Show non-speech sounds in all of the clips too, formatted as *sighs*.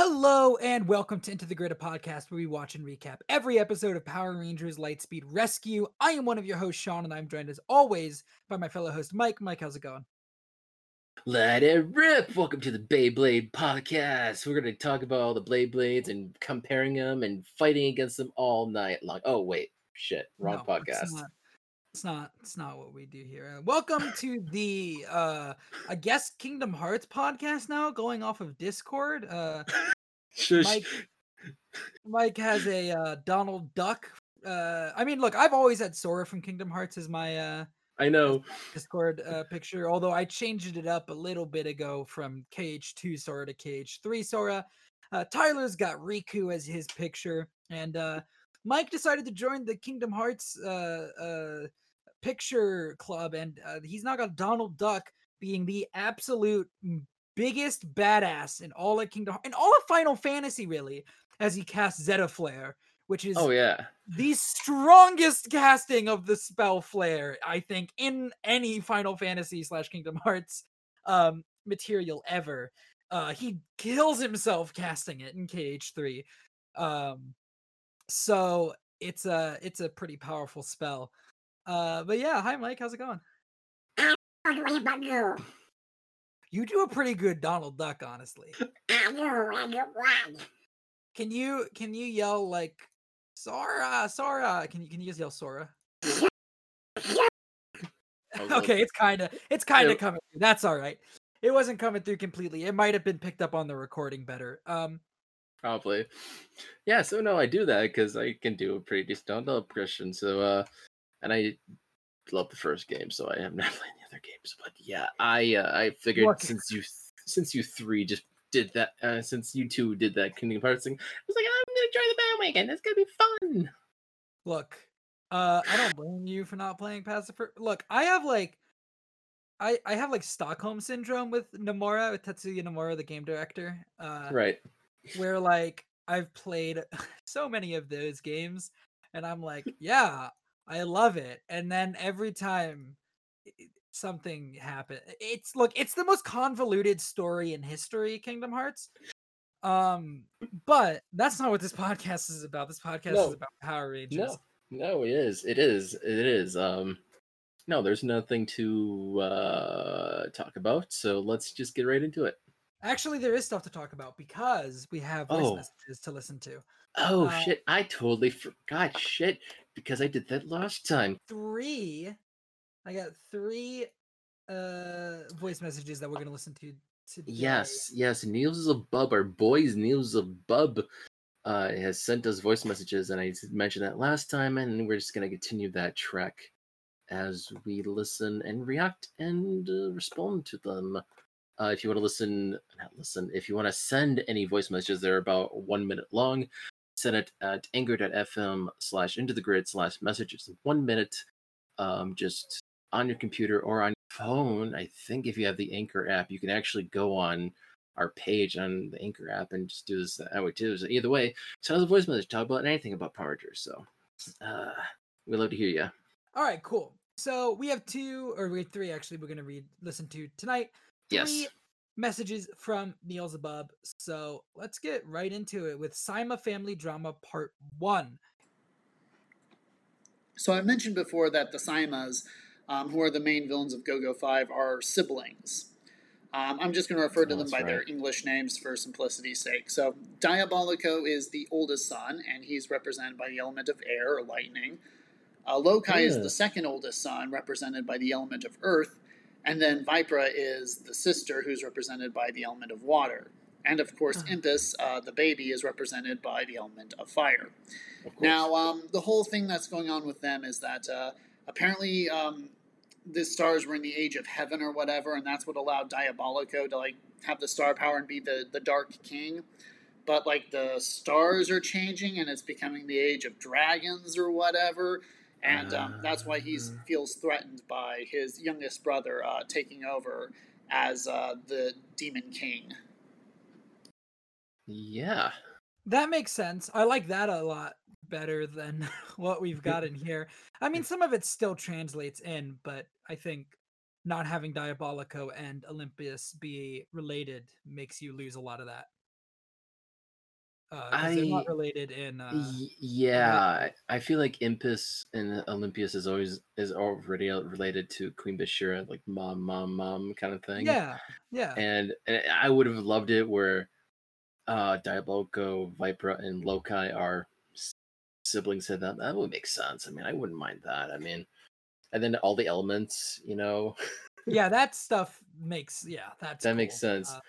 Hello and welcome to Into the Grid, a podcast where we watch and recap every episode of Power Rangers Lightspeed Rescue. I am one of your hosts, Sean, and I'm joined as always by my fellow host, Mike. Mike, how's it going? Let it rip! Welcome to the Beyblade podcast. We're going to talk about all the Blade Blades and comparing them and fighting against them all night long. Oh, wait. Shit. Wrong No, podcast. It's not, it's not. What we do here. Welcome to the, uh, I guess, Kingdom Hearts podcast. Now going off of Discord. Uh, Shush. Mike- Mike has a uh, Donald Duck. Uh, I mean, look, I've always had Sora from Kingdom Hearts as my uh, I know. Discord uh, picture, although I changed it up a little bit ago from KH2 Sora to KH3 Sora. Uh, Tyler's got Riku as his picture, and uh, Mike decided to join the Kingdom Hearts uh, uh, picture club, and uh, he's now got Donald Duck being the absolute biggest badass in all of Kingdom and all of Final Fantasy, really, as he casts Zettaflare, which is Oh, yeah. the strongest casting of the spell flare i think in any final fantasy slash kingdom hearts um material ever uh he kills himself casting it in kh3 um so it's a it's a pretty powerful spell uh but yeah hi mike how's it going you do a pretty good donald duck honestly can you can you yell like sora sora can you can you just yell sora *laughs* *laughs* okay, it's kind of it's kind of coming through. That's all right. It wasn't coming through completely. It might have been picked up on the recording better. Um, Probably. Yeah, so no, I do that because I can do a pretty decent Donald impression. So, uh, and I love the first game, so I have *laughs* not played the other games. But yeah, I uh, I figured Look. since you since you three just did that, uh, since you two did that Kingdom Hearts thing, I was like, I'm gonna join the bandwagon. It's gonna be fun. look, uh, I don't blame you for not playing of Fur- Look, I have like, I I have like Stockholm syndrome with Nomura, with Tetsuya Nomura, the game director. Uh, Right. Where like I've played *laughs* so many of those games and I'm like, yeah, I love it. And then every time something happens, it's look, it's the most convoluted story in history, Kingdom Hearts. Um, *laughs* but that's not what this *laughs* podcast is about. This podcast No. is about Power Rangers. No, no, it is. It is. It is. Um, no, there's nothing to uh talk about. So let's just get right into it. Actually, there is stuff to talk about because we have voice Oh. messages to listen to. Oh Uh, shit! I totally forgot. Shit, because I did that last time. three i got three uh voice messages that we're gonna listen to today Yes, yes. Niels is a bub. Our boys, Niels is a bub. Uh, has sent us voice messages, and I mentioned that last time, and we're just gonna continue that track as we listen and react and uh, respond to them. Uh, if you want to listen, listen. If you want to send any voice messages, they're about one minute long. Send it at anchor.fm slash into the grid slash messages. One minute, um, just on your computer or on your phone. I think if you have the Anchor app, you can actually go on our page on the Anchor app and just do this that way too. So either way, send us a voice message. Talk about anything about Power Rangers. So uh, we'd love to hear you. all right cool so we have two or we have three actually we're gonna read listen to tonight Yes. messages from Neil Zabub. So let's get right into it with Saima Family Drama Part One. So I mentioned before that the Saimas, um, who are the main villains of GoGo 5, are siblings. Um, I'm just going to refer to Oh, them that's by their. English names for simplicity's sake. So Diabolico is the oldest son, and he's represented by the element of air or lightning. Uh, Lokai is the second oldest son, represented by the element of earth. And then Vipra is the sister, who's represented by the element of water. And of course, Ah. Impus, uh, the baby, is represented by the element of fire. Of. Now, um, the whole thing that's going on with them is that uh, apparently um, the stars were in the age of heaven or whatever, and that's what allowed Diabolico to like have the star power and be the the Dark King. But like the stars are changing, and it's becoming the age of dragons or whatever, and um, that's why he Ah. feels threatened by his youngest brother uh, taking over as uh, the Demon King. yeah. That makes sense. I like that a lot better than *laughs* what we've got in here. I mean, some of it still translates in, but I think not having Diabolico and Olympius be related makes you lose a lot of that. Uh, they're not I- related in. Uh, yeah, I I feel like Impus and Olympius is always is already related to Queen Bansheera, like mom, mom, mom kind of thing. yeah, yeah. and, and I would have loved it where uh Diabolico, Vipra, and Lokai are siblings to that That would make sense. I mean, I wouldn't mind that. I mean, and then all the elements, you know, yeah, that stuff makes yeah, that's that makes sense. Uh,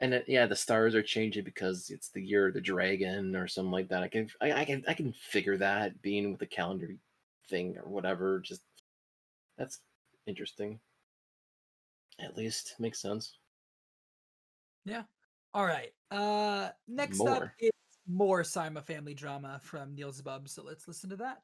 and it, yeah, the stars are changing because it's the year of the dragon or something like that. I can I, I can I can figure that being with the calendar thing or whatever. Just that's interesting. At least makes sense. Yeah. All right. Uh, next up is more Saima family drama from Niels Bub. So let's listen to that.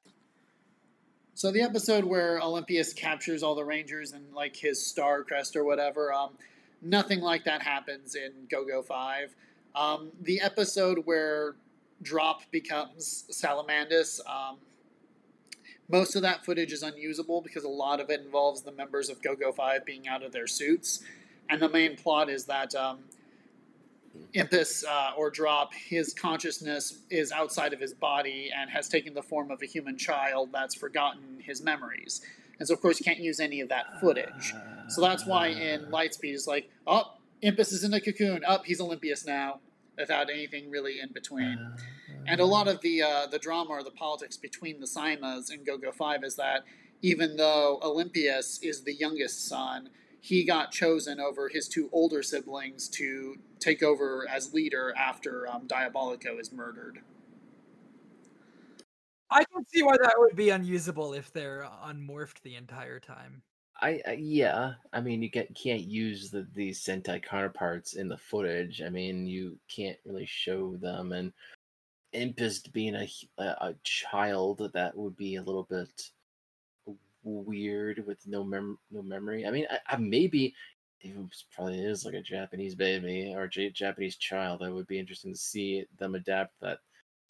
So the episode where Olympius captures all the Rangers and like his star crest or whatever, um, nothing like that happens in Go Go Five. Um, the episode where Drop becomes Salamandus, um, most of that footage is unusable because a lot of it involves the members of Go Go Five being out of their suits, and the main plot is that um, Impus uh, or Drop, his consciousness is outside of his body and has taken the form of a human child that's forgotten his memories. And so, of course, you can't use any of that footage. So that's why in Lightspeed it's like, oh, Impus is in a cocoon. Up, he's Olympius now, without anything really in between. And a lot of the uh, the drama or the politics between the Saimas in Go-Go 5 is that even though Olympius is the youngest son, he got chosen over his two older siblings to take over as leader after um, Diabolico is murdered. I can see why that would be unusable if they're unmorphed the entire time. I, I yeah, I mean you get can't use the these Sentai counterparts in the footage. I mean you can't really show them, and Impus being a a child that would be a little bit weird with no mem no memory. I mean, I, I maybe it probably is like a Japanese baby or Japanese child. That would be interesting to see them adapt that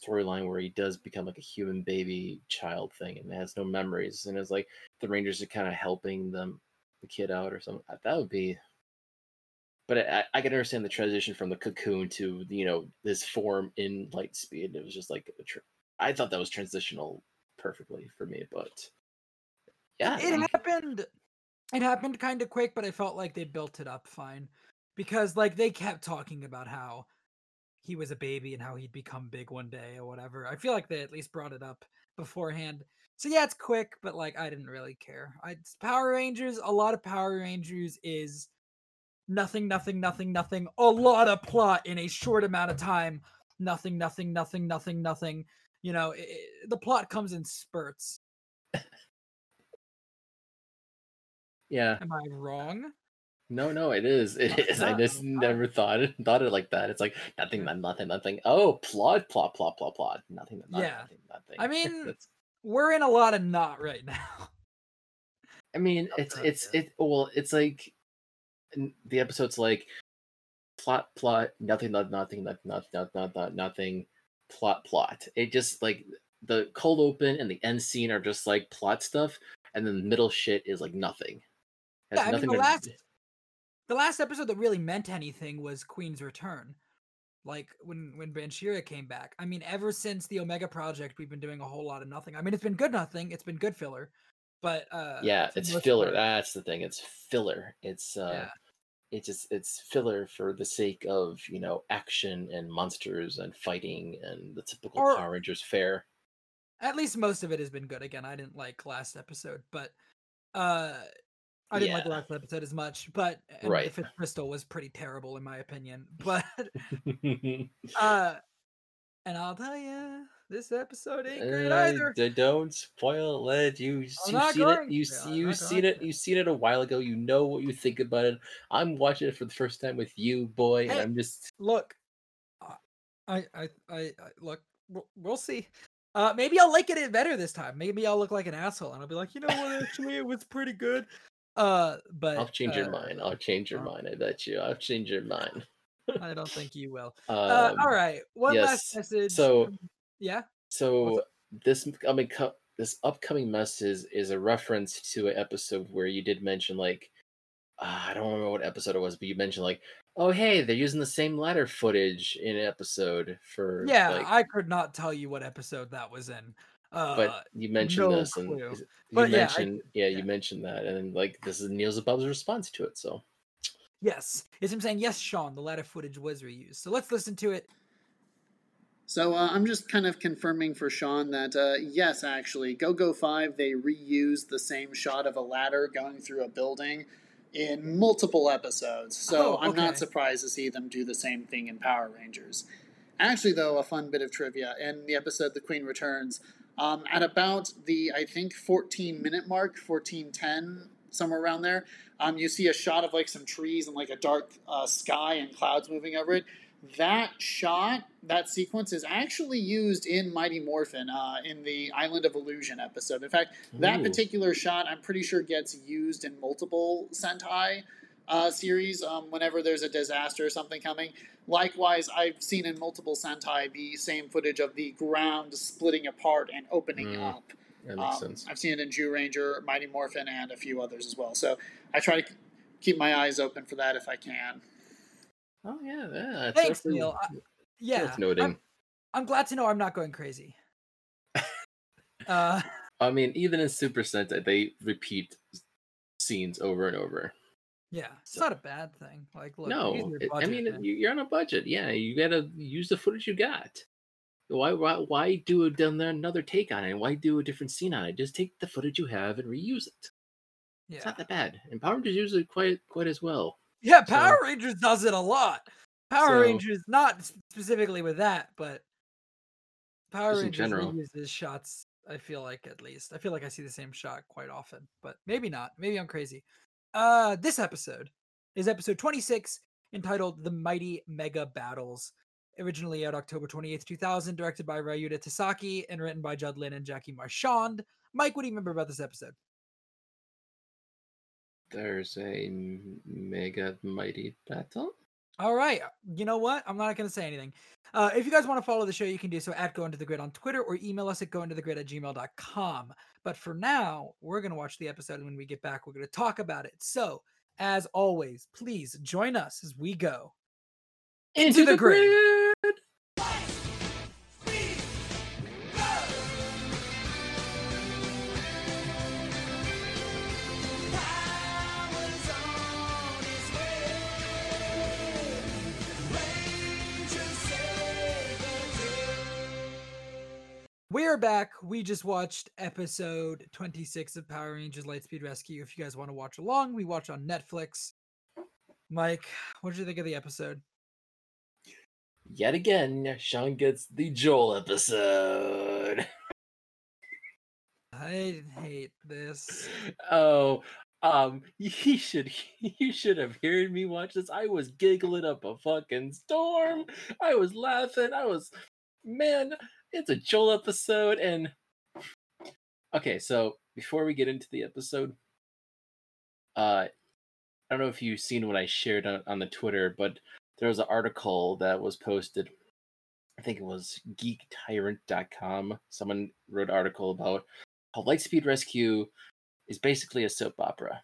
storyline where he does become like a human baby child thing and has no memories and it's like the Rangers are kind of helping them the kid out or something. That would be. But I, I can understand the transition from the cocoon to you know this form in Lightspeed. It was just like a tr- I thought that was transitional perfectly for me, but yeah, it happened it happened kind of quick but i felt like they built it up fine because like they kept talking about how he was a baby and how he'd become big one day or whatever i feel like they at least brought it up beforehand. So yeah it's quick but like i didn't really care. I power rangers a lot of power rangers is nothing nothing nothing nothing a lot of plot in a short amount of time nothing nothing nothing nothing nothing you know i i- the plot comes in spurts. *laughs* Yeah. am i wrong No, no, it is. It *laughs* is. I just never thought it thought it like that. It's like nothing, nothing, nothing. Oh, plot, plot, plot, plot, plot. Nothing, not, Yeah. nothing, nothing. I mean, *laughs* we're in a lot of not right now. I mean, *laughs* it's it's it. Well, it's like the episode's like plot, plot, nothing, nothing, nothing, not not not not not nothing, plot, plot. It just like the cold open and the end scene are just like plot stuff, and then the middle shit is like nothing. Has Yeah, I mean nothing the to- last the last episode that really meant anything was Queen's Return. Like when when Bansheera came back. I mean, ever since the Omega Project, we've been doing a whole lot of nothing. I mean, it's been good nothing. It's been good filler, but uh, yeah, it's filler. part- That's the thing. It's filler. It's uh, Yeah. it's just it's filler for the sake of you know action and monsters and fighting and the typical Or- Power Rangers fare. At least most of it has been good. Again, I didn't like last episode, but uh, I didn't like the last episode as much. But Right. the Fifth Crystal was pretty terrible in my opinion. *laughs* But uh, and I'll tell you, this episode ain't great Uh, either. d- don't spoil it. You you've seen it. You to, you seen it. to. You seen it a while ago. You know what you think about it. I'm watching it for the first time with you, boy, and I'm just look I, I i i look we'll, we'll see uh maybe i'll like it better this time maybe i'll look like an asshole and i'll be like you know what actually it was pretty good uh but I'll change your uh, mind. I'll change your uh, mind. I bet you. I'll change your mind. i don't think you will Um, uh all right one last message so- yeah So this upcoming co- this upcoming message is a reference to an episode where you did mention like uh, I don't remember what episode it was, but you mentioned like, oh hey, they're using the same ladder footage in an episode for Yeah, like, I could not tell you what episode that was in. Uh, but you mentioned no this and clue. you But yeah, I- mentioned yeah, yeah. you mentioned that and like this is Neil's above response to it. So yes, is him saying yes, Sean. The ladder footage was reused. So let's listen to it. So uh, I'm just kind of confirming for Sean that uh, yes, actually, Go Go Five they reused the same shot of a ladder going through a building in multiple episodes. So Oh, I'm not surprised to see them do the same thing in Power Rangers. Actually, though, a fun bit of trivia in the episode "The Queen Returns," um, at about the I think 14 minute mark, 14:10 somewhere around there, um, you see a shot of like some trees and like a dark uh, sky and clouds moving over it that shot, that sequence is actually used in Mighty Morphin uh, in the Island of Illusion episode. In fact, that Ooh. particular shot, I'm pretty sure, gets used in multiple Sentai uh, series um, whenever there's a disaster or something coming. Likewise, I've seen in multiple Sentai the same footage of the ground splitting apart and opening Mm, up. that makes Um, sense. I've seen it in Zyuranger, Mighty Morphin, and a few others as well. So I try to keep my eyes open for that if I can. Oh yeah, yeah. it's Thanks, definitely Neil. I- yeah, worth noting. I'm, I'm glad to know I'm not going crazy. *laughs* uh, I mean, even in Super Sentai, they repeat scenes over and over. Yeah, it's not a bad thing. Like, look, no, I mean, man. you're on a budget. Yeah, you gotta use the footage you got. Why, why, why do a- another take on it? Why do a different scene on it? Just take the footage you have and reuse it. yeah. It's not that bad. And Power Rangers use it quite, quite as well. Yeah, So- Power Rangers does it a lot. Power So- Rangers, not specifically with that, but Power Rangers general. reuses shots. I feel like at least I feel like I see the same shot quite often, but maybe not. Maybe I'm crazy. Uh, this episode is episode 26, entitled "The Mighty Mega Battles." Originally out October 28th, 2000, directed by Ryuta Tasaki and written by Judd Lynn and Jackie Marchand. Mike, what do you remember about this episode? There's a mega mighty battle. All right. You know what? I'm not going to say anything. Uh, if you guys want to follow the show, you can do so at Go Into the Grid on Twitter or email us at gointothegrid at gmail.com. But for now, we're going to watch the episode. And when we get back, we're going to talk about it. So, as always, please join us as we go. Into the grid. We're back. We just watched episode 26 of Power Rangers Lightspeed Rescue. If you guys want to watch along, we watch on Netflix. Mike, what did you think of the episode? Yet again, Sean gets the Joel episode. *laughs* I hate this. oh, um, you should you should have heard me watch this. I was giggling up a fucking storm. I was laughing. I was, man, it's a Joel episode. And okay, so before we get into the episode, uh, I don't know if you've seen what I shared on, on the Twitter, but there was an article that was posted. I think it was geektyrant.com. Someone wrote an article about how Lightspeed Rescue is basically a soap opera.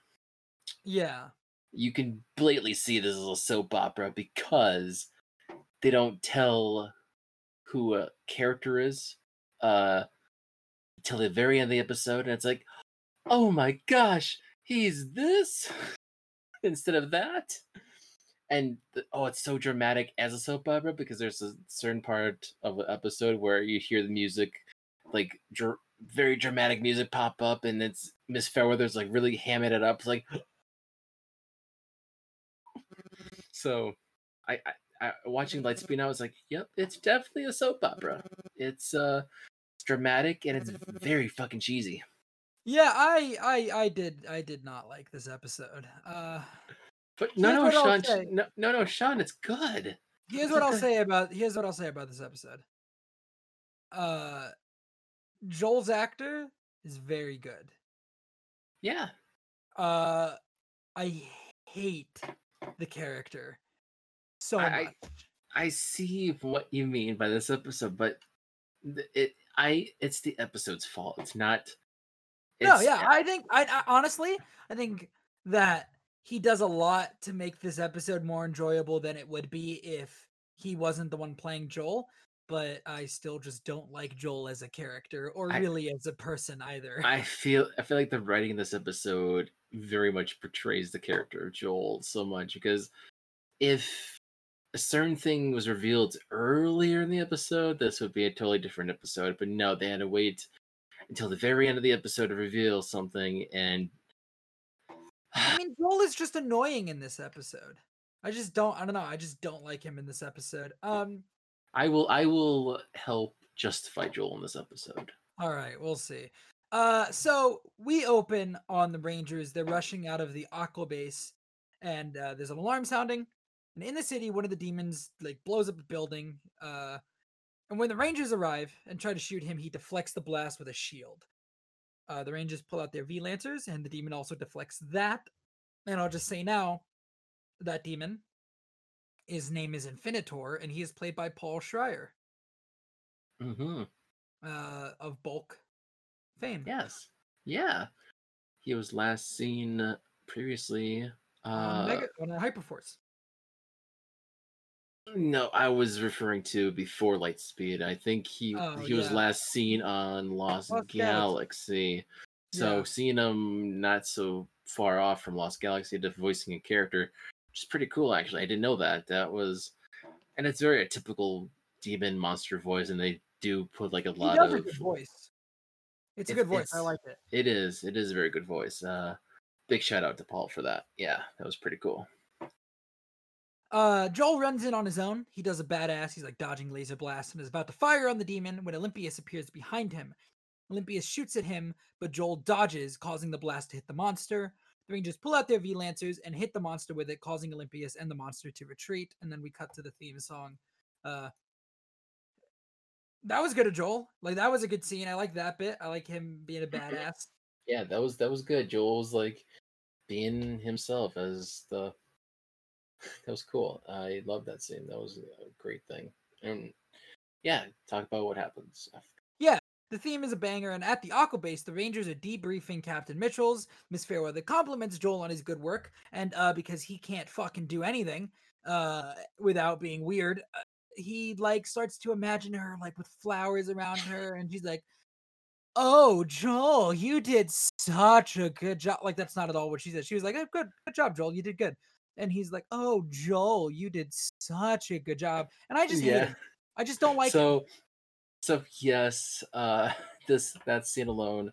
Yeah. You can blatantly see this as a soap opera because they don't tell who a character is uh till the very end of the episode and it's like oh my gosh he's this *laughs* instead of that. And the, oh it's so dramatic as a soap opera because there's a certain part of the episode where you hear the music like dr- very dramatic music pop up and it's miss fairweather's like really hamming it up like *gasps* so I, I, I watching lightspeed *laughs* i was like yep it's definitely a soap opera it's uh it's dramatic and it's very fucking cheesy Yeah, I I I did I did not like this episode. Uh but no no sean no no no sean it's good here's what I'll say about here's what I'll say about this episode. Uh Joel's actor is very good. yeah Uh I hate the character so I- I- much. I see what you mean by this episode, but it I it's the episode's fault. It's not. no, yeah, I think I, I honestly I think that he does a lot to make this episode more enjoyable than it would be if he wasn't the one playing Joel. But I still just don't like Joel as a character or I- really as a person either. I feel I feel like the writing in this episode very much portrays the character of Joel so much because if a certain thing was revealed earlier in the episode, this would be a totally different episode. But no, they had to wait until the very end of the episode to reveal something, and I *sighs* mean, Joel is just annoying in this episode. I just don't. I don't know. I just don't like him in this episode. Um. I will I will help justify Joel in this episode. All right, we'll see. Uh, so we open on the Rangers. They're rushing out of the Aqua base, and uh, there's an alarm sounding. And in the city, one of the demons like blows up a building. Uh, and when the Rangers arrive and try to shoot him, he deflects the blast with a shield. Uh, the Rangers pull out their V Lancers, and the demon also deflects that. And I'll just say now, that demon, his name is Infinitor, and he is played by Paul Schrier hmm uh, of Bulk fame. Yes. Yeah. He was last seen previously. Uh, on, Mega, on a Hyperforce. No, I was referring to before Lightspeed. I think he Oh, he was last seen on Lost, Lost Galaxy. Galaxy. So Yeah. seeing him not so far off from Lost Galaxy to voicing a character, which is pretty cool actually. I didn't know that. That was and it's very a typical demon monster voice, and they do put like a He lot of a good voice. It's a good voice. I like it. it is it is a very good voice. Uh big shout out to Paul for that. Yeah, that was pretty cool. Uh, Joel runs in on his own. He does a badass. He's like dodging laser blasts and is about to fire on the demon when Olympius appears behind him. Olympius shoots at him, but Joel dodges, causing the blast to hit the monster. The Rangers pull out their V Lancers and hit the monster with it, causing Olympius and the monster to retreat. And then we cut to the theme song. Uh, that was good of Joel. Like that was a good scene. I like that bit. I like him being a *laughs* badass. Yeah, that was that was good. Joel was like being himself as the that was cool. I love that scene. That was a great thing. And yeah, talk about what happens. Yeah, the theme is a banger, and at the Aqua base, the Rangers are debriefing Captain Mitchell's. Miss Fairweather compliments Joel on his good work, and uh, because he can't fucking do anything uh, without being weird, uh, he like starts to imagine her like with flowers around her, *laughs* and she's like, "Oh, Joel, you did such a good job." Like that's not at all what she said. She was like, oh, "Good, good job, Joel. You did good." And he's like, "Oh, Joel, you did such a good job," and I just Yeah. I just don't like so so yes, uh *laughs* this that scene alone,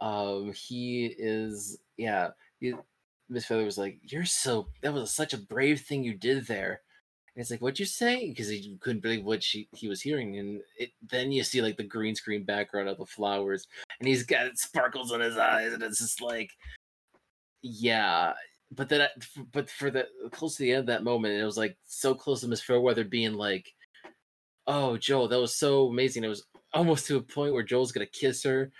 um he is yeah, he, Miss Feather was like, You're so that was such a brave thing you did there. And it's like, what'd you say? Because he couldn't believe what she he was hearing, and it then you see like the green screen background of the flowers, and he's got sparkles in his eyes, and it's just like, yeah. But then, I- but for the close to the end of that moment, it was like so close to Miss Fairweather being like, "Oh, Joel, that was so amazing." It was almost to a point where Joel's gonna kiss her,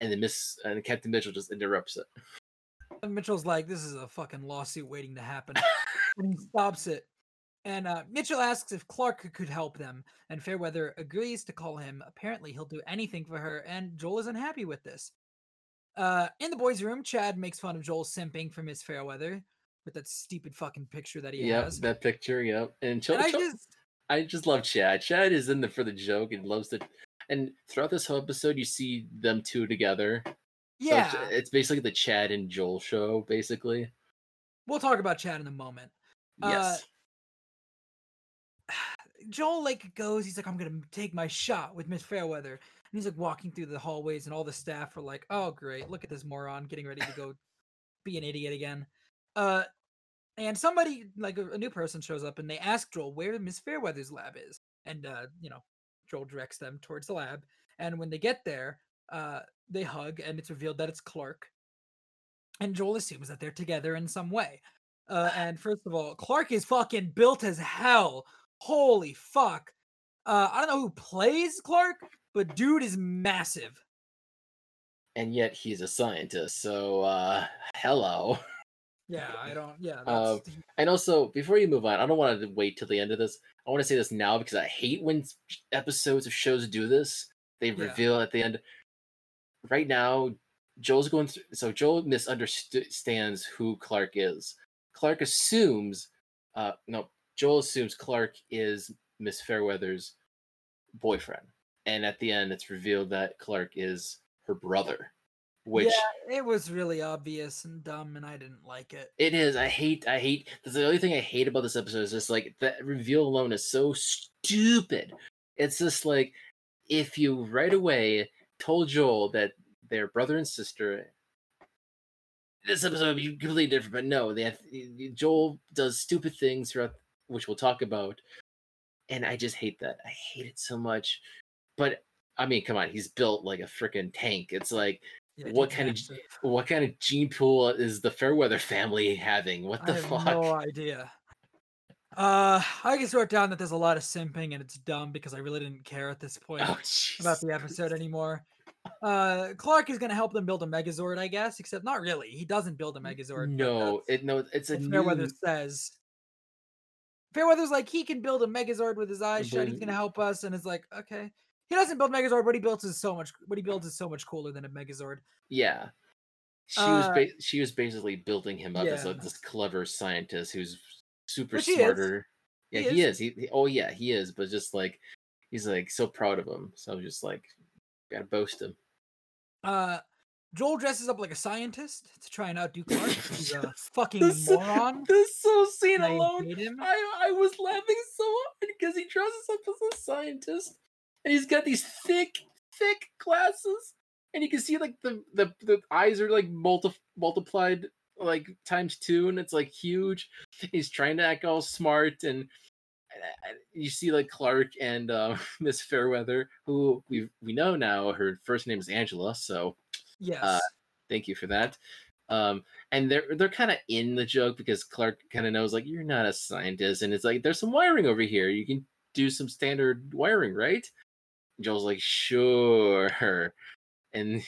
and then Miss and Captain Mitchell just interrupts it. Mitchell's like, this is a fucking lawsuit waiting to happen. *laughs* and he stops it. And uh, Mitchell asks if Clark could help them, and Fairweather agrees to call him. Apparently, he'll do anything for her, and Joel is unhappy with this. Uh, in the boys' room, Chad makes fun of Joel simping for Miss Fairweather with that stupid fucking picture that he yep, has. that picture. Yep, and, Cho- and I Cho- just, I just love Chad. Chad is in there for the joke and loves to. And throughout this whole episode, you see them two together. So yeah, it's, it's basically the Chad and Joel show, basically. we'll talk about Chad in a moment. Uh, Yes. *sighs* Joel like goes, he's like, I'm gonna take my shot with Miss Fairweather. And he's like walking through the hallways, and all the staff are like, Oh great, look at this moron getting ready to go be an idiot again. Uh and somebody like a, a new person shows up and they ask Joel where Miss Fairweather's lab is. And uh, you know, Joel directs them towards the lab. And when they get there, uh, they hug and it's revealed that it's Clark. And Joel assumes that they're together in some way. Uh, and first of all, Clark is fucking built as hell. Holy fuck. Uh, I don't know who plays Clark, but dude is massive. and yet he's a scientist. So, uh, hello. *laughs* Yeah, I don't. Yeah, Uh, that's, And also, before you move on, I don't want to wait till the end of this. I want to say this now because I hate when episodes of shows do this. They Yeah. reveal at the end. Right now, Joel's going through. So Joel misunderstands who Clark is. Clark assumes, uh, no, Joel assumes Clark is Miss Fairweather's boyfriend, and at the end, it's revealed that Clark is her brother. Which yeah, it was really obvious and dumb, and I didn't like it. it is. I hate. I hate. That's the only thing I hate about this episode is just like that reveal alone is so stupid. It's just like if you right away told Joel that they're brother and sister. This episode would be completely different, but no, they have, Joel does stupid things throughout, which we'll talk about, and I just hate that. I hate it so much. But I mean, come on, he's built like a freaking tank. It's like, Yeah, what kind of what kind of gene pool is the Fairweather *laughs* family having? What I the have fuck? no idea. Uh, I just wrote down that there's a lot of simping and it's dumb because I really didn't care at this point Oh, *laughs* about the episode anymore. Uh, Clark is gonna help them build a Megazord, I guess, except not really. He doesn't build a Megazord. No, it no, it's a what new. Fairweather says. Fairweather's like he can build a Megazord with his eyes shut. He's gonna help us, and it's like okay. He doesn't build Megazord. What he builds is so much. What he builds is so much cooler than a Megazord. Yeah, she was Uh, ba- she was basically building him up as a, this clever scientist who's super Which he is. smarter. Yeah, He he is. is. He, oh yeah, he is. But just like he's like so proud of him, so just like gotta boast him. Uh, Joel dresses up like a scientist to try and outdo Clark. He's a *laughs* fucking This- moron. This so scene I alone. I I was laughing so hard because he dresses up as a scientist, and he's got these thick thick glasses, and you can see like the the, the eyes are like multi- multiplied like times two, and it's like huge. He's trying to act all smart, and uh, you see like Clark and uh, *laughs* Miss Fairweather, who we we know now her first name is Angela, so Yes. thank you for that. Um, and they're they're kind of in the joke because Clark kind of knows like you're not a scientist, and it's like there's some wiring over here. You can do some standard wiring, right? Joel's like sure, and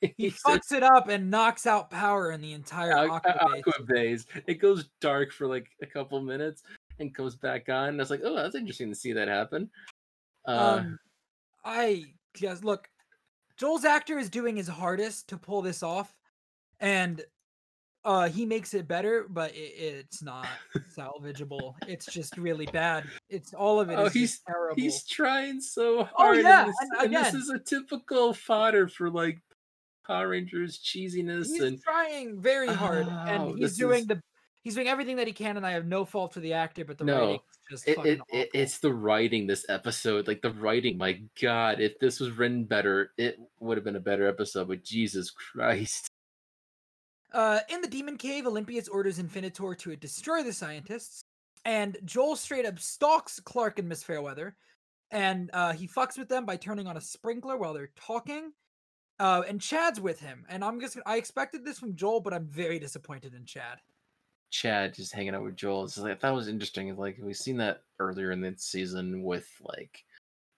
*laughs* he says, fucks it up and knocks out power in the entire aqua base. Aqua Base. It goes dark for like a couple minutes and comes back on. And I was like, oh, that's interesting to see that happen. Uh, um, I just look. Joel's actor is doing his hardest to pull this off, and uh, he makes it better, but it, it's not salvageable. It's just really bad. It's all of it Oh, is he's- terrible. He's trying so hard. Oh, hard. yeah, and, this, and and this is a typical fodder for like Power Rangers cheesiness he's and trying very hard, Oh, and he's doing is- the he's doing everything that he can, and I have no fault for the actor, but the No, writing is just it, fucking it, it's the writing this episode like the writing my god if this was written better it would have been a better episode but jesus christ Uh, in the demon cave, Olympius orders Infinitor to destroy the scientists, and Joel straight up stalks Clark and Miss Fairweather, and uh, he fucks with them by turning on a sprinkler while they're talking. Uh, and Chad's with him, and I'm just I expected this from Joel, but I'm very disappointed in Chad. Chad just hanging out with joel it's like that was interesting like we've seen that earlier in the season with like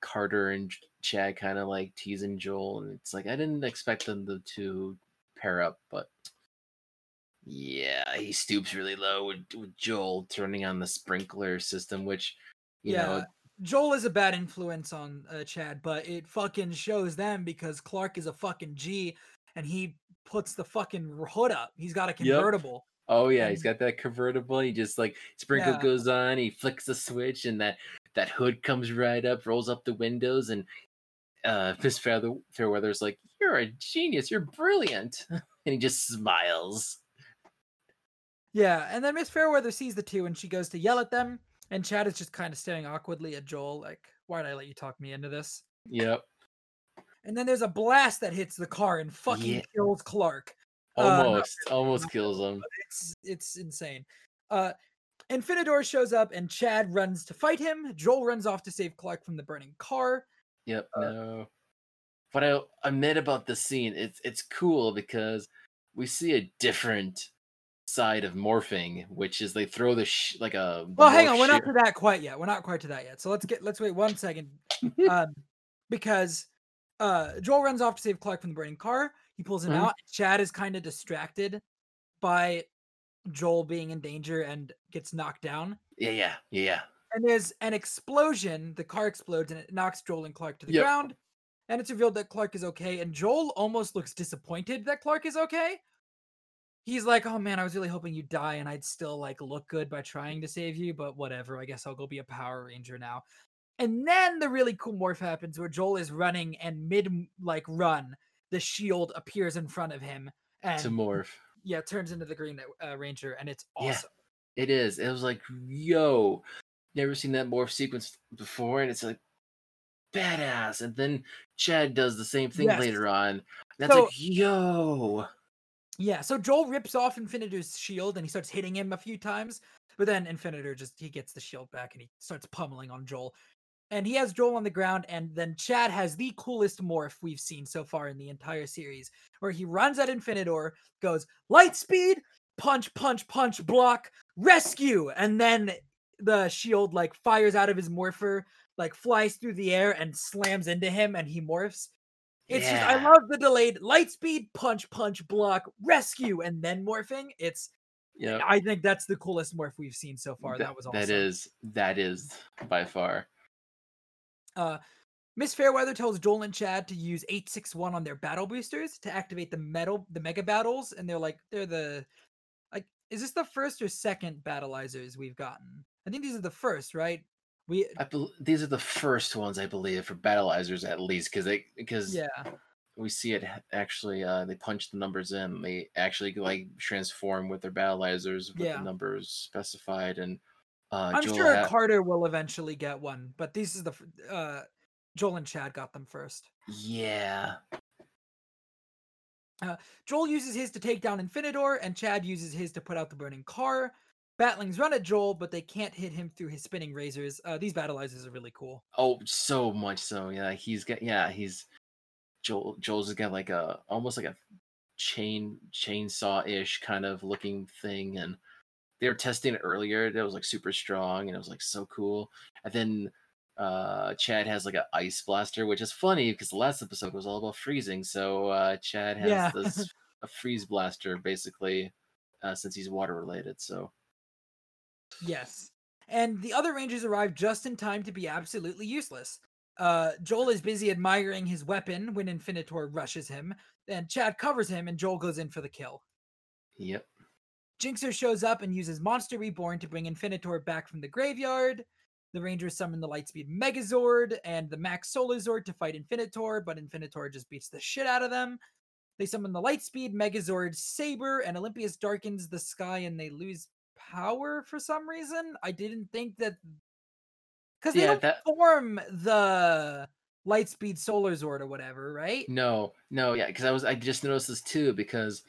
carter and chad kind of like teasing joel and it's like i didn't expect them to, to pair up but yeah he stoops really low with, with joel turning on the sprinkler system which you yeah, know Joel is a bad influence on uh, Chad, but it fucking shows them because Clark is a fucking G, and he puts the fucking hood up. He's got a convertible. Oh yeah, he's got that convertible. He just like sprinkle Yeah. goes on. He flicks the switch, and that that hood comes right up, rolls up the windows, and uh, Miss Fairweather, Fairweather's like, "You're a genius. You're brilliant," *laughs* and he just smiles. Yeah, and then Miss Fairweather sees the two and she goes to yell at them, and Chad is just kind of staring awkwardly at Joel, like, why'd I let you talk me into this? Yep, And then there's a blast that hits the car and fucking Yeah. kills Clark. Uh, almost, *laughs* almost kills him. It's it's insane. Uh Infinitor shows up and Chad runs to fight him. Joel runs off to save Clark from the burning car. Yep, uh, no. What I admit about the scene, it's it's cool because we see a different side of morphing, which is they throw the sh- like a. Well, hang on, we're not to that quite yet. We're not quite to that yet. So let's get let's wait one second. *laughs* um, because uh, Joel runs off to save Clark from the burning car. He pulls him Mhm. out. Chad is kind of distracted by Joel being in danger and gets knocked down. Yeah, yeah, yeah, yeah. And there's an explosion. The car explodes and it knocks Joel and Clark to the Yep. ground. And it's revealed that Clark is okay. And Joel almost looks disappointed that Clark is okay. he's like, "Oh man, I was really hoping you'd die, and I'd still like look good by trying to save you, but whatever. I guess I'll go be a Power Ranger now." And then the really cool morph happens where Joel is running, and mid like run, the shield appears in front of him, and to morph. yeah, turns into the Green uh, Ranger, and it's Yeah. awesome. It is. It was like, yo, never seen that morph sequence before, and it's like badass. And then Chad does the same thing Yes. later on. That's So- like, yo. Yeah, so Joel rips off Infinitor's shield and he starts hitting him a few times, but then Infinitor just he gets the shield back and he starts pummeling on Joel. And he has Joel on the ground, and then Chad has the coolest morph we've seen so far in the entire series, where he runs at Infinitor, goes light speed, punch, punch, punch, block, rescue, and then the shield like fires out of his morpher, like flies through the air and slams into him, and he morphs. It's just I love the delayed light speed, punch, punch, block, rescue, and then morphing. It's Yeah. I think that's the coolest morph we've seen so far. That, was awesome. That is that is by far. Uh, Miss Fairweather tells Joel and Chad to use 861 on their battle boosters to activate the metal the mega battles, and they're like they're the like is this the first or second battlizers we've gotten? I think these are the first, right? We I bel these are the first ones I believe for battlizers at least because they because yeah. we see it actually uh they punch the numbers in they actually like transform with their battlizers with Yeah. the numbers specified and uh I'm Joel sure ha- Carter will eventually get one, but this is the uh Joel and Chad got them first. yeah Joel uses his to take down Infinitor, and Chad uses his to put out the burning car. Batlings run at Joel, but they can't hit him through his spinning razors. Uh, these battlizers are really cool. oh so much so yeah he's got yeah he's Joel Joel's got like a almost like a chain chainsaw ish kind of looking thing and they were testing it earlier that was like super strong and it was like so cool and then uh chad has like an ice blaster which is funny because the last episode was all about freezing so uh chad has Yeah. this *laughs* a freeze blaster basically uh since he's water related so Yes. And the other Rangers arrive just in time to be absolutely useless. Uh, Joel is busy admiring his weapon when Infinitor rushes him, and Chad covers him, and Joel goes in for the kill. yep Jinxer shows up and uses Monster Reborn to bring Infinitor back from the graveyard. The Rangers summon the Lightspeed Megazord and the Max Solar Zord to fight Infinitor, but Infinitor just beats the shit out of them. They summon the Lightspeed Megazord Saber, and Olympius darkens the sky and they lose power for some reason. I didn't think that. Because they Yeah, don't that- form the Lightspeed Solar Zord or whatever, right? No, no, yeah, because I was I just noticed this too because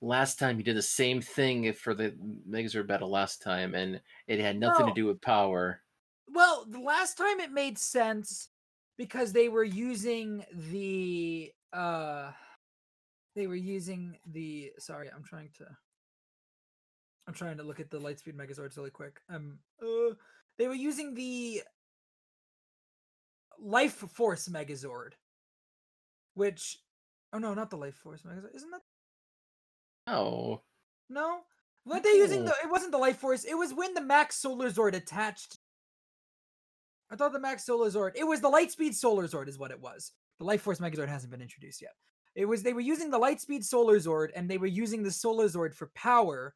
last time he did the same thing for the Megazord battle last time, and it had nothing No. to do with power. Well, the last time it made sense because they were using the uh they were using the sorry, I'm trying to I'm trying to look at the Lightspeed Megazords really quick. Um uh they were using the Life Force Megazord which oh no, not the Life Force Megazord. Isn't that Oh, no? Weren't they using the? It wasn't the Life Force. It was when the Max Solar Zord attached. I thought the Max Solar Zord. It was the Lightspeed Solar Zord, is what it was. The Life Force Megazord hasn't been introduced yet. It was they were using the Lightspeed Solar Zord, and they were using the Solar Zord for power,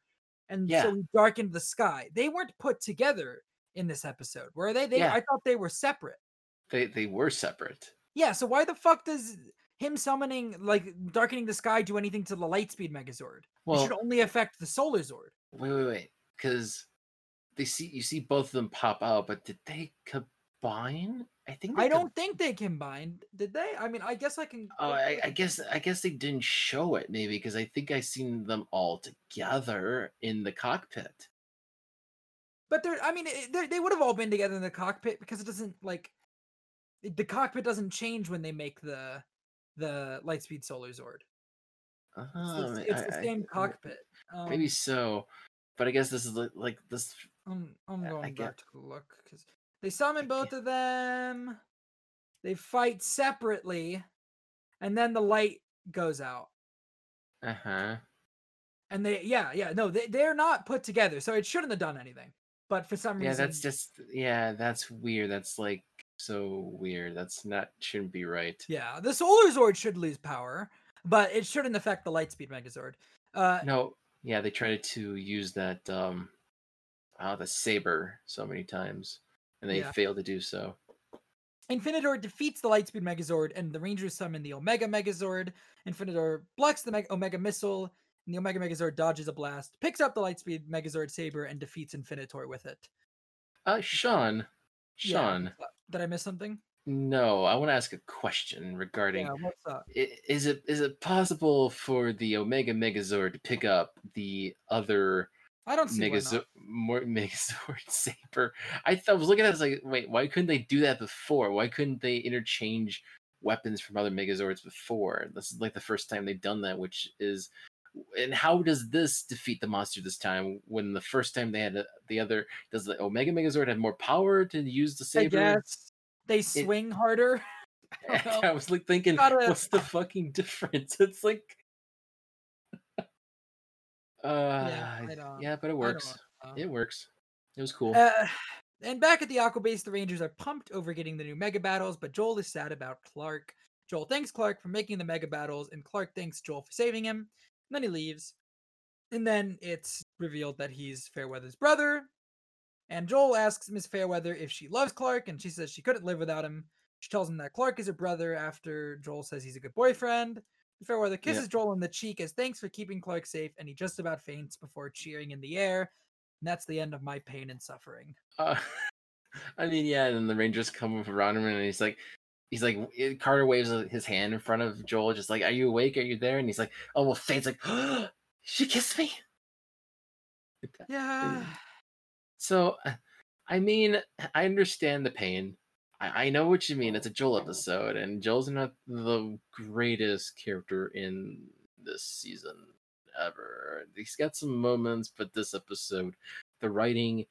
and Yeah. so darkened the sky. They weren't put together in this episode, were they? They Yeah. I thought they were separate. they they were separate. Yeah. So why the fuck does him summoning like darkening the sky do anything to the Lightspeed Megazord? it should only affect the Solar Zord. wait, wait, wait, because they see you see both of them pop out, but did they combine? I think they I don't think they combined. Did they? I mean, I guess I can. Oh, I, I guess I guess they didn't show it maybe because I think I seen them all together in the cockpit. But they're. I mean, it- they they would have all been together in the cockpit because it doesn't like. The cockpit doesn't change when they make the the Lightspeed Solar Zord. It's, Oh, it's, I- the same I- cockpit. Um, Maybe so, but I guess this is li- like this. I'm I'm I- I going get- back to look because they summon both of them. They fight separately, and then the light goes out. Uh huh. And they, yeah, yeah, no, they they're not put together, so it shouldn't have done anything. But for some Yeah, reason, yeah, that's just yeah, that's weird. That's like so weird. That's not shouldn't be right. Yeah, the Solar Zord should lose power, but it shouldn't affect the Lightspeed Megazord. Uh, No, Yeah, they tried to use that um uh, the saber so many times, and they Yeah. failed to do so. Infinitor defeats the Lightspeed Megazord, and the Rangers summon the Omega Megazord. Infinitor blocks the Meg- Omega Missile, and the Omega Megazord dodges a blast, picks up the Lightspeed Megazord Saber, and defeats Infinitor with it. Uh, Sean, Sean, up? Did I miss something? no, I want to ask a question regarding. Yeah, what's up? Is it is it possible for the Omega Megazord to pick up the other I don't see *laughs* Megazord, more *laughs* Megazord saber? I thought I was looking at it I was like, wait, why couldn't they do that before? Why couldn't they interchange weapons from other Megazords before? This is like the first time they've done that, which is. And how does this defeat the monster this time? When the first time they had a, the other, does the Omega Megazord have more power to use the saber? they swing harder. *laughs* I. *laughs* I was like thinking, Gotta- *laughs* what's the fucking difference? It's like, uh, don't- yeah, but it works. It works. It was cool. Uh, and back at the Aqua Base, the Rangers are pumped over getting the new Mega Battles, but Joel is sad about Clark. Joel thanks Clark for making the Mega Battles, and Clark thanks Joel for saving him. And then he leaves. And then it's revealed that he's Fairweather's brother. And Joel asks Miss Fairweather if she loves Clark, and she says she couldn't live without him. She tells him that Clark is her brother after Joel says he's a good boyfriend. Fairweather kisses Joel on the cheek as thanks for keeping Clark safe, and he just about faints before cheering in the air. And that's the end of my pain and suffering. Uh, *laughs* I mean, yeah, and then the Rangers come around him, and he's like, he's like, Carter waves his hand in front of Joel, just like, "Are you awake? Are you there?" And he's like, "Oh well." Faye's like, *gasps* "She kissed me." *laughs* Yeah. So, uh, I mean, I understand the pain. I, I know what you mean. It's a Joel episode, and Joel's not the greatest character in this season ever. He's got some moments, but this episode, the writing,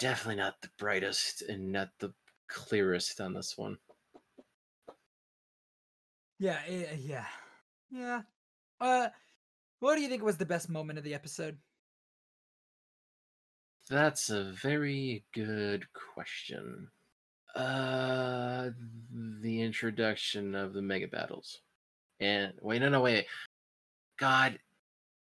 definitely not the brightest and not the clearest on this one. Yeah, eh, yeah. Yeah. Uh what do you think was the best moment of the episode? That's a very good question. Uh, the introduction of the mega battles, and wait, no, no, wait, God,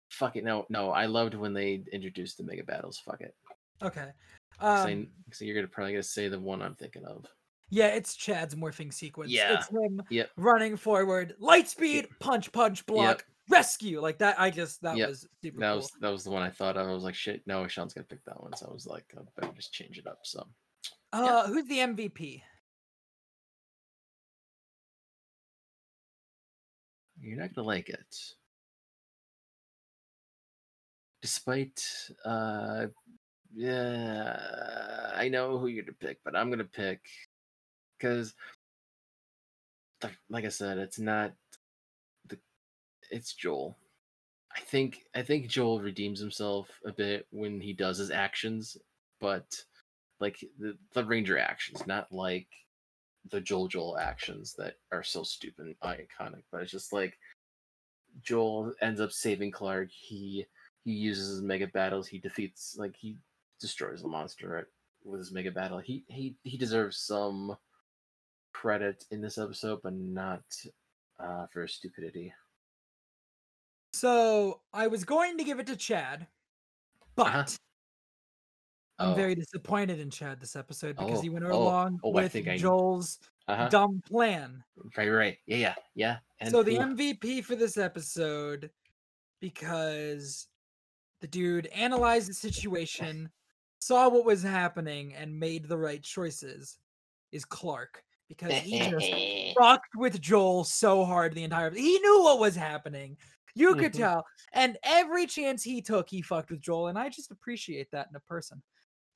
fuck it, no, no. I loved when they introduced the mega battles. Fuck it. Okay. Um, 'cause you're gonna probably gonna say the one I'm thinking of. Yeah, it's Chad's morphing sequence. Yeah. It's him Yep. running forward, light speed, punch, punch, block, rescue. Like that I just that Yep, was super That cool. was that was the one I thought of. I was like, shit, no, Sean's gonna pick that one. So I was like, I better just change it up. So Uh who's the MVP? You're not gonna like it. Despite uh yeah I know who you're going to pick, but I'm gonna pick because like I said, it's not the it's Joel. I think I think Joel redeems himself a bit when he does his actions, but like the, the Ranger actions, not like the Joel Joel actions that are so stupid and iconic. But it's just like Joel ends up saving Clark. He he uses his mega battles. He defeats like he destroys the monster with his mega battle. He he he deserves some credit in this episode, but not uh, for stupidity. So I was going to give it to Chad, but Uh-huh. I'm Oh. very disappointed in Chad this episode because Oh, he went oh, along oh, I with think I- Joel's Uh-huh. dumb plan. Right, right. Yeah, yeah, yeah. And so the who- MVP for this episode, because the dude analyzed the situation, saw what was happening, and made the right choices, is Clark. Because he just fucked with Joel so hard the entire. He knew what was happening. You could Mhm. tell, and every chance he took, he fucked with Joel, and I just appreciate that in a person.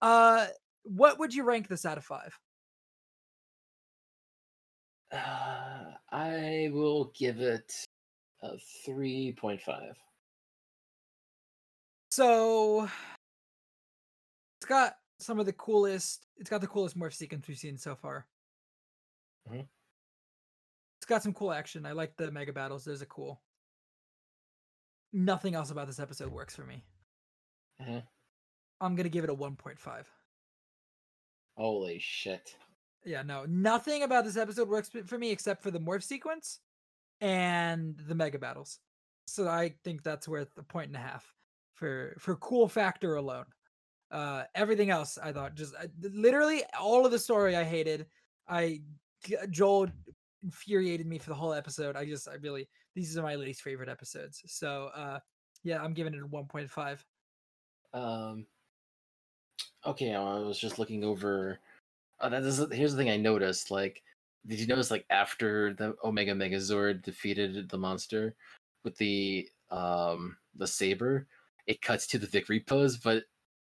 Uh, what would you rank this out of five? Uh, I will give it a three point five. So it's got some of the coolest. It's got the coolest morph sequence we've seen so far. Mhm. It's got some cool action. I like the mega battles. Those are cool. Nothing else about this episode works for me. Mhm. I'm gonna give it a 1.5. Holy shit! Yeah, no, nothing about this episode works for me except for the morph sequence and the mega battles. So I think that's worth a point and a half. for for cool factor alone. Uh, everything else I thought just I, literally all of the story I hated. I Joel infuriated me for the whole episode. I just I really these are my least favorite episodes. So uh, yeah, I'm giving it a 1.5. Um. Okay, I was just looking over. Oh, that is here's the thing I noticed. Like, did you notice like after the Omega Megazord defeated the monster with the um the saber, it cuts to the victory pose, but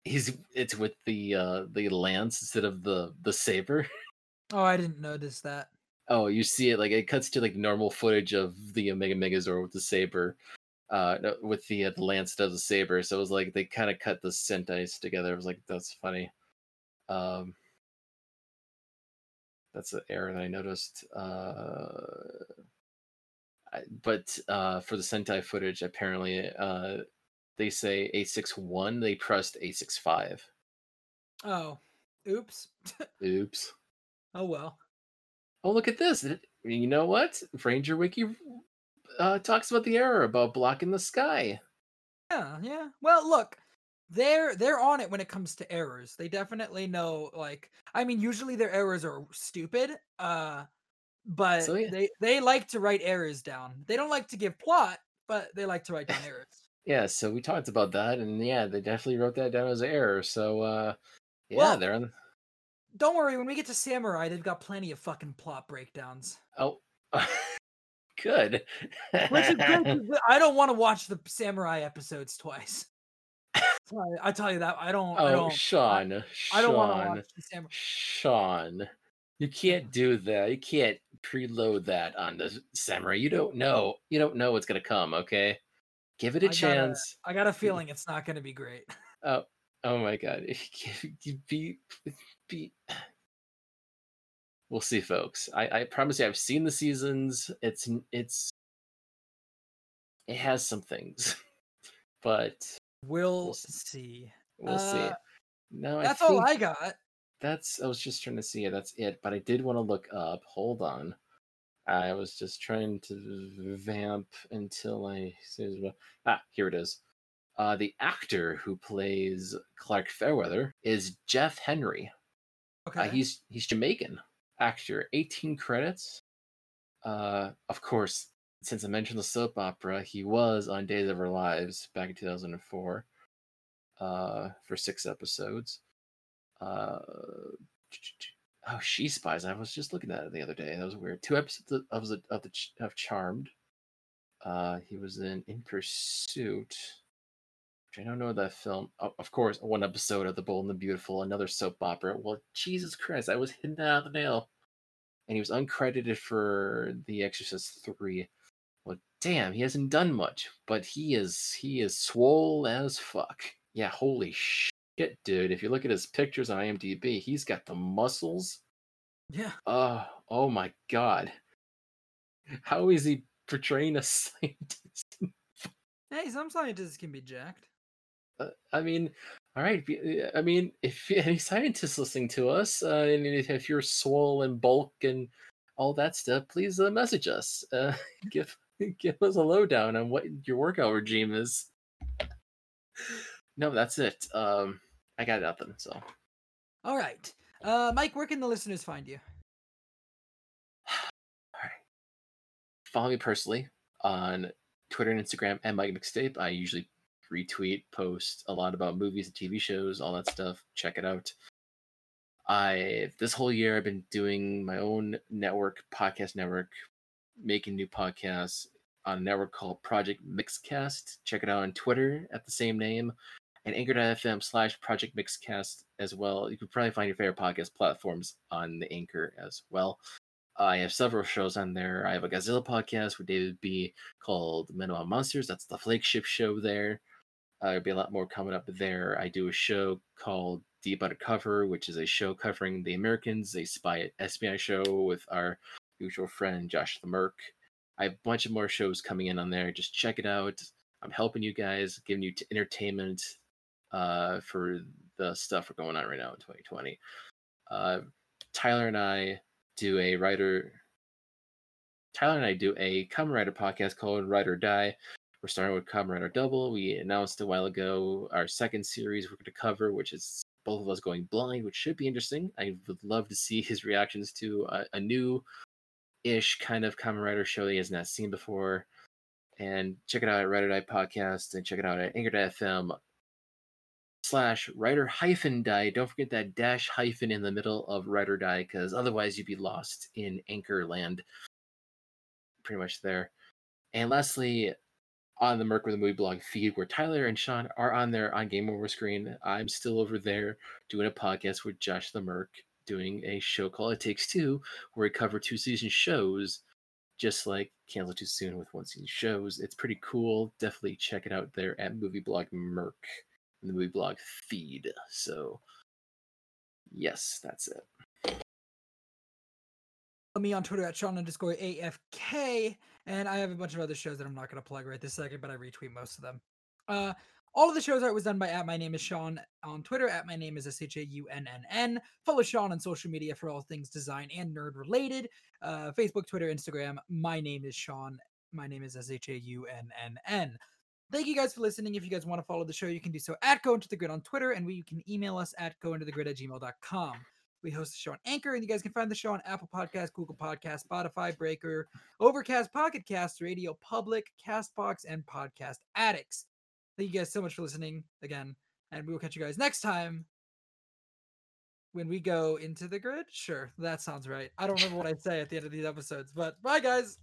he's it's with the uh the lance instead of the the saber. *laughs* Oh, I didn't notice that. Oh, you see it like it cuts to like normal footage of the Omega Megazord with the saber, uh, with the uh, the lance does the saber. So it was like they kind of cut the Sentai's together. It was like that's funny. Um, that's an error that I noticed. Uh, I, but uh, for the Sentai footage, apparently uh, they say A61. They pressed A65. Oh, oops. *laughs* Oops. Oh well. Oh, look at this. You know what? Ranger Wiki uh, talks about the error about blocking the sky. Yeah, yeah. Well, look, they're they're on it when it comes to errors. They definitely know. Like, I mean, usually their errors are stupid. Uh, but So, yeah. they they like to write errors down. They don't like to give plot, but they like to write down errors. *laughs* Yeah, so we talked about that, and yeah, they definitely wrote that down as an error. So, uh, yeah, Well- they're on. Don't worry, when we get to Samurai, they've got plenty of fucking plot breakdowns. Oh, *laughs* good. Which is good. 'cause *laughs* I don't want to watch the Samurai episodes twice. Sorry, I tell you that I don't. I oh, don't. Sean, I don't want to Sean, watch the Samurai. Sean, you can't do that. You can't preload that on the samurai. You don't know. You don't know what's gonna come. Okay, give it a I chance. I got a feeling it's not going to be great. Oh, oh my god. *laughs* be, be. *sighs* We'll see, folks. I, I promise you, I've seen the seasons. It's it's it has some things, *laughs* but We'll, We'll see. we'll see. Uh, No, I That's all I got. that's. I was just trying to see. it. That's it. But I did want to look up. Hold on. I was just trying to vamp until I see. ah here it is. Uh, the actor who plays Clark Fairweather is Jeff Henry. Okay. Uh, he's he's Jamaican actor, 18 credits. Uh, of course, since I mentioned the soap opera, he was on Days of Our Lives back in 2004 uh, for six episodes. Uh, oh, She Spies. I was just looking at it the other day. That was weird. Two episodes of of the of, the, of Charmed. Uh, he was in In Pursuit. Which I don't know that film. Oh, of course, one episode of The Bold and the Beautiful, another soap opera. Well, Jesus Christ, I was hitting that out of the nail. And he was uncredited for The Exorcist 3. Well, damn, he hasn't done much, but he is he is swole as fuck. Yeah, holy shit, dude. If you look at his pictures on IMDb, he's got the muscles. yeah. Oh, oh my god. How is he portraying a *laughs* scientist? Hey, some scientists can be jacked. Uh, I mean, all right. uh, I mean, if *laughs* any scientists listening to us, uh, and if you're swole and bulk and all that stuff, please uh, message us. Uh, *laughs* give give us a lowdown on what your workout regime is. No, that's it. Um, I got nothing. So All right. Uh, Mike, where can the listeners find you? *sighs* All right, follow me personally on Twitter and Instagram and Mike Mixtape. I usually retweet, post a lot about movies and TV shows, all that stuff. Check it out. I this whole year I've been doing my own network, podcast network, making new podcasts on a network called Project Mixcast. Check it out on Twitter at the same name and anchor.fm slash Project Mixcast as well. You can probably find your favorite podcast platforms on the Anchor as well. I have several shows on there. I have a Godzilla podcast with David B called Men Monsters. That's the flagship show there. Uh, there'll be a lot more coming up there. I do a show called Deep Undercover, which is a show covering the Americans, a spy espionage show with our usual friend Josh the Merc. I have a bunch of more shows coming in on there. Just check it out. I'm helping you guys, giving you t- entertainment uh, for the stuff we're going on right now in 2020. Uh, Tyler and I do a writer Tyler and I do a Kamen Rider podcast called Write or Die, We're starting with Kamen Rider Double. We announced a while ago our second series we're going to cover, which is both of us going blind, which should be interesting. I would love to see *laughs* his reactions to a, a new ish kind of Rider show that he has not seen before. And check it out at Rider Die Podcast and check it out at Anchor.fm slash Rider hyphen Die. Don't forget that dash hyphen in the middle of Rider Die because otherwise you'd be lost in Anchor land. Pretty much there. And lastly, on the Merc with the Movie Blog feed, where Tyler and Sean are on there on Game Over Screen, I'm still over there doing a podcast with Josh the Merc, doing a show called It Takes Two, where we cover two season shows, just like Cancel Too Soon with one season shows. It's pretty cool. Definitely check it out there at Movie Blog Merc in the Movie Blog feed. So, yes, that's it. Me on Twitter at Sean underscore AFK. And I have a bunch of other shows that I'm not going to plug right this second, but I retweet most of them. Uh, all of the shows art was done by at my name is Sean on Twitter. At my name is S H A U N N N. Follow Sean on social media for all things design and nerd related. Uh, Facebook, Twitter, Instagram. My name is Sean. My name is S H A U N N N. Thank you guys for listening. If you guys want to follow the show, you can do so at Go Into the Grid on Twitter, and we you can email us at gointothegrid at gmail.com. We host the show on Anchor, and you guys can find the show on Apple Podcasts, Google Podcasts, Spotify, Breaker, Overcast, Pocket Cast, Radio Public, Castbox, and Podcast Addicts. Thank you guys so much for listening again, and we will catch you guys next time when we go into the grid. Sure, that sounds right. I don't remember what I say at the end of these episodes, but bye, guys.